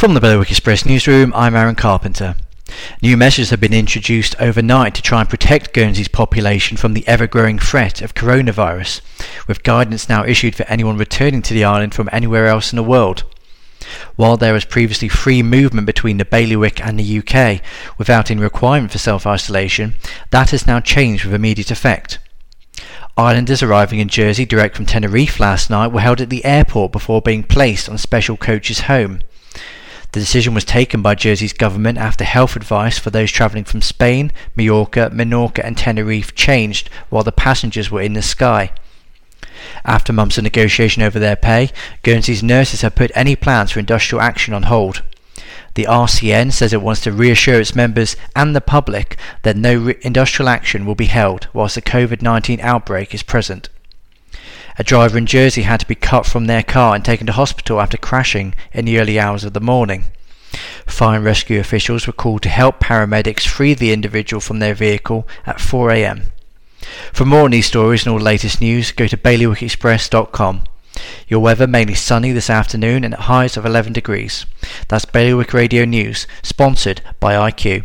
From the Bailiwick Express newsroom, I'm Aaron Carpenter. New measures have been introduced overnight to try and protect Guernsey's population from the ever-growing threat of coronavirus, with guidance now issued for anyone returning to the island from anywhere else in the world. While there was previously free movement between the bailiwick and the UK without any requirement for self-isolation, that has now changed with immediate effect. Islanders arriving in Jersey direct from Tenerife last night were held at the airport before being placed on special coaches home. The decision was taken by Jersey's government after health advice for those travelling from Spain, Mallorca, Menorca and Tenerife changed while the passengers were in the sky. After months of negotiation over their pay, Guernsey's nurses have put any plans for industrial action on hold. The RCN says it wants to reassure its members and the public that no re- industrial action will be held whilst the COVID 19 outbreak is present. A driver in Jersey had to be cut from their car and taken to hospital after crashing in the early hours of the morning. Fire and rescue officials were called to help paramedics free the individual from their vehicle at 4am. For more on these stories and all the latest news, go to bailiwickexpress.com. Your weather mainly sunny this afternoon and at highs of 11 degrees. That's Bailiwick Radio News, sponsored by IQ.